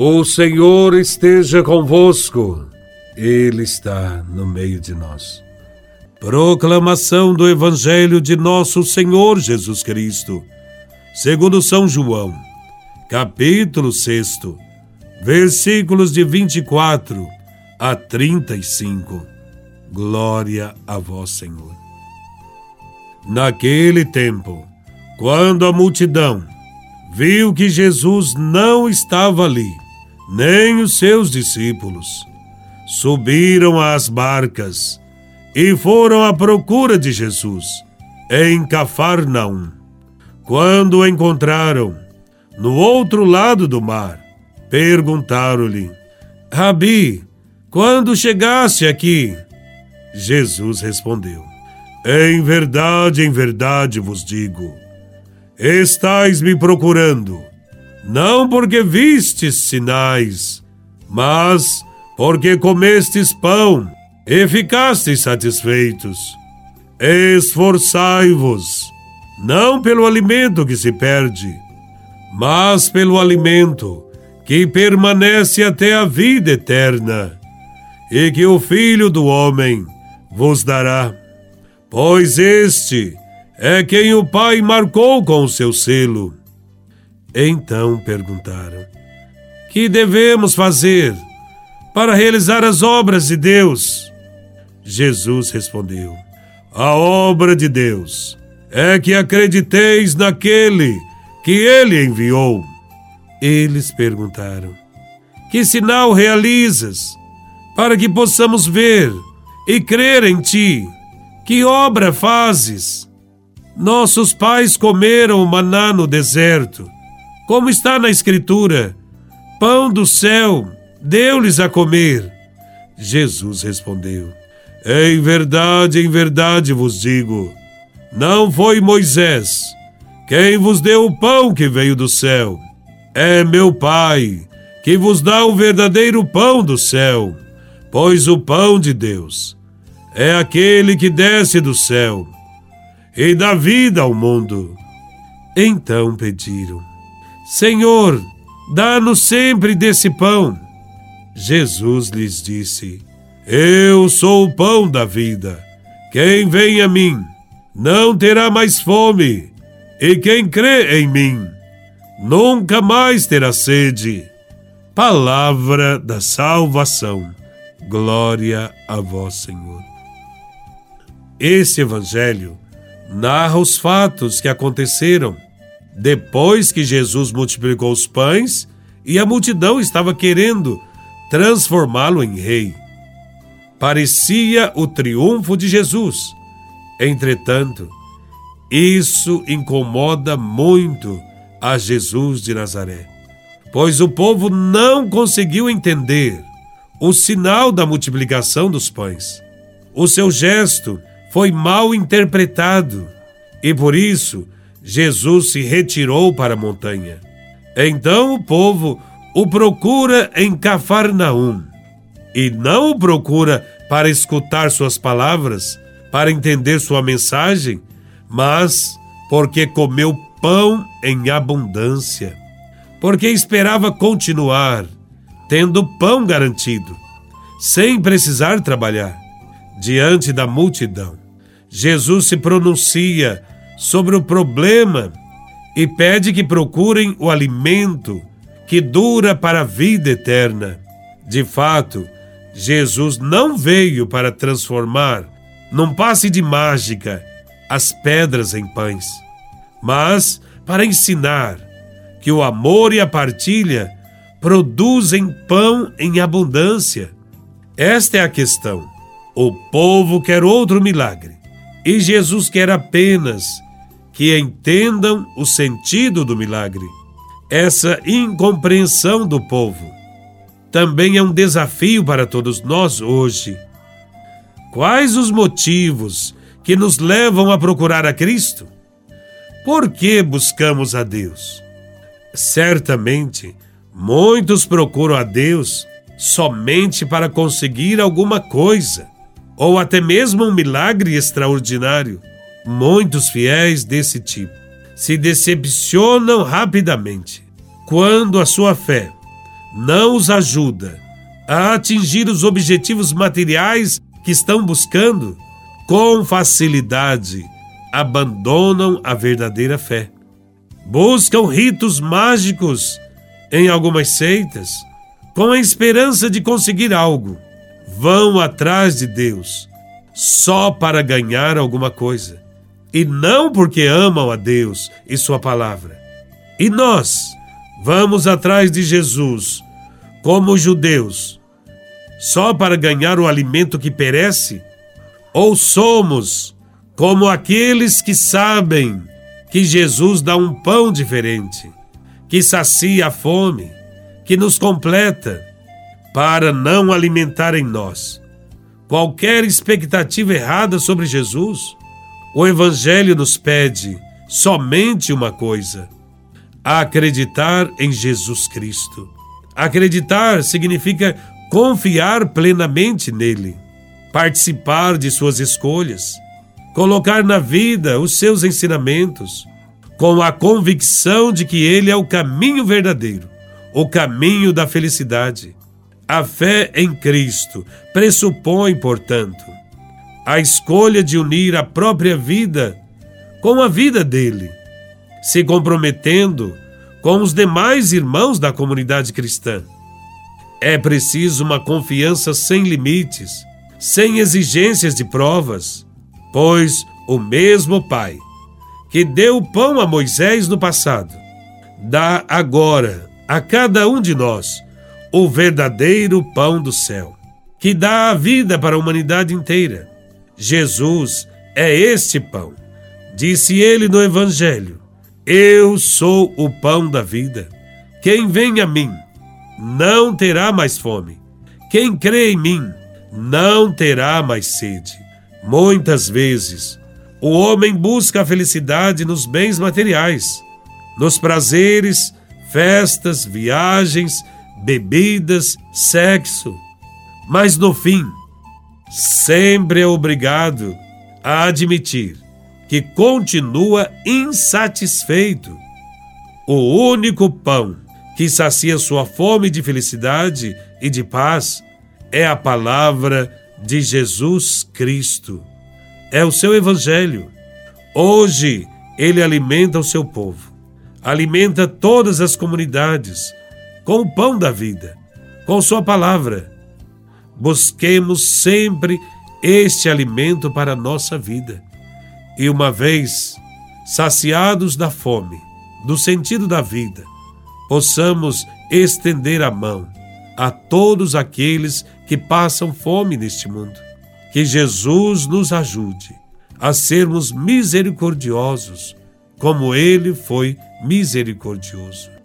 O Senhor esteja convosco, Ele está no meio de nós. Proclamação do Evangelho de Nosso Senhor Jesus Cristo, segundo São João, capítulo 6, versículos de 24 a 35. Glória a Vós, Senhor. Naquele tempo, quando a multidão viu que Jesus não estava ali, nem os seus discípulos, subiram às barcas e foram à procura de Jesus em Cafarnaum. Quando o encontraram no outro lado do mar, perguntaram-lhe: Rabi, quando chegaste aqui? Jesus respondeu: Em verdade, em verdade vos digo, estais me procurando, não porque vistes sinais, mas porque comestes pão e ficastes satisfeitos. Esforçai-vos, não pelo alimento que se perde, mas pelo alimento que permanece até a vida eterna, e que o Filho do Homem vos dará. Pois este é quem o Pai marcou com o seu selo. Então perguntaram: Que devemos fazer para realizar as obras de Deus? Jesus respondeu: A obra de Deus é que acrediteis naquele que ele enviou. Eles perguntaram: Que sinal realizas para que possamos ver e crer em ti? Que obra fazes? Nossos pais comeram o maná no deserto, como está na Escritura: Pão do céu deu-lhes a comer. Jesus respondeu: Em verdade, em verdade vos digo, não foi Moisés quem vos deu o pão que veio do céu é meu Pai, que vos dá o verdadeiro pão do céu, pois o pão de Deus é aquele que desce do céu e dá vida ao mundo. Então pediram: Senhor, dá-nos sempre desse pão. Jesus lhes disse: Eu sou o pão da vida. Quem vem a mim não terá mais fome, e quem crê em mim nunca mais terá sede. Palavra da salvação. Glória a vós, Senhor. Esse evangelho narra os fatos que aconteceram depois que Jesus multiplicou os pães e a multidão estava querendo transformá-lo em rei. Parecia o triunfo de Jesus. Entretanto, isso incomoda muito a Jesus de Nazaré, pois o povo não conseguiu entender o sinal da multiplicação dos pães. O seu gesto foi mal interpretado e por isso Jesus se retirou para a montanha. Então o povo o procura em Cafarnaum e não o procura para escutar suas palavras, para entender sua mensagem, mas porque comeu pão em abundância, porque esperava continuar tendo pão garantido, sem precisar trabalhar. Diante da multidão, Jesus se pronuncia sobre o problema e pede que procurem o alimento que dura para a vida eterna. De fato, Jesus não veio para transformar, num passe de mágica, as pedras em pães mas para ensinar que o amor e a partilha produzem pão em abundância. Esta é a questão. O povo quer outro milagre e Jesus quer apenas que entendam o sentido do milagre. Essa incompreensão do povo também é um desafio para todos nós hoje. Quais os motivos que nos levam a procurar a Cristo? Por que buscamos a Deus? Certamente, muitos procuram a Deus somente para conseguir alguma coisa, ou até mesmo um milagre extraordinário. Muitos fiéis desse tipo se decepcionam rapidamente quando a sua fé não os ajuda a atingir os objetivos materiais que estão buscando, com facilidade abandonam a verdadeira fé. Buscam ritos mágicos em algumas seitas, com a esperança de conseguir algo. Vão atrás de Deus só para ganhar alguma coisa, e não porque amam a Deus e Sua palavra. E nós vamos atrás de Jesus, como judeus, só para ganhar o alimento que perece? Ou somos como aqueles que sabem que Jesus dá um pão diferente, que sacia a fome, que nos completa, para não alimentar em nós qualquer expectativa errada sobre Jesus? O Evangelho nos pede somente uma coisa: acreditar em Jesus Cristo. Acreditar significa confiar plenamente nele, participar de suas escolhas colocar na vida os seus ensinamentos, com a convicção de que ele é o caminho verdadeiro, o caminho da felicidade. A fé em Cristo pressupõe, portanto, a escolha de unir a própria vida com a vida dele, se comprometendo com os demais irmãos da comunidade cristã. É preciso uma confiança sem limites, sem exigências de provas, Pois o mesmo Pai que deu pão a Moisés no passado, dá agora a cada um de nós o verdadeiro pão do céu, que dá a vida para a humanidade inteira. Jesus é este pão. Disse ele no Evangelho: Eu sou o pão da vida. Quem vem a mim não terá mais fome. Quem crê em mim não terá mais sede. Muitas vezes, o homem busca a felicidade nos bens materiais, nos prazeres, festas, viagens, bebidas, sexo. Mas no fim, sempre é obrigado a admitir que continua insatisfeito. O único pão que sacia sua fome de felicidade e de paz é a palavra de Jesus Cristo. É o seu Evangelho. Hoje, ele alimenta o seu povo, alimenta todas as comunidades com o pão da vida, com Sua palavra. Busquemos sempre este alimento para a nossa vida. E uma vez saciados da fome, do sentido da vida, possamos estender a mão a todos aqueles que passam fome neste mundo. Que Jesus nos ajude a sermos misericordiosos, como Ele foi misericordioso.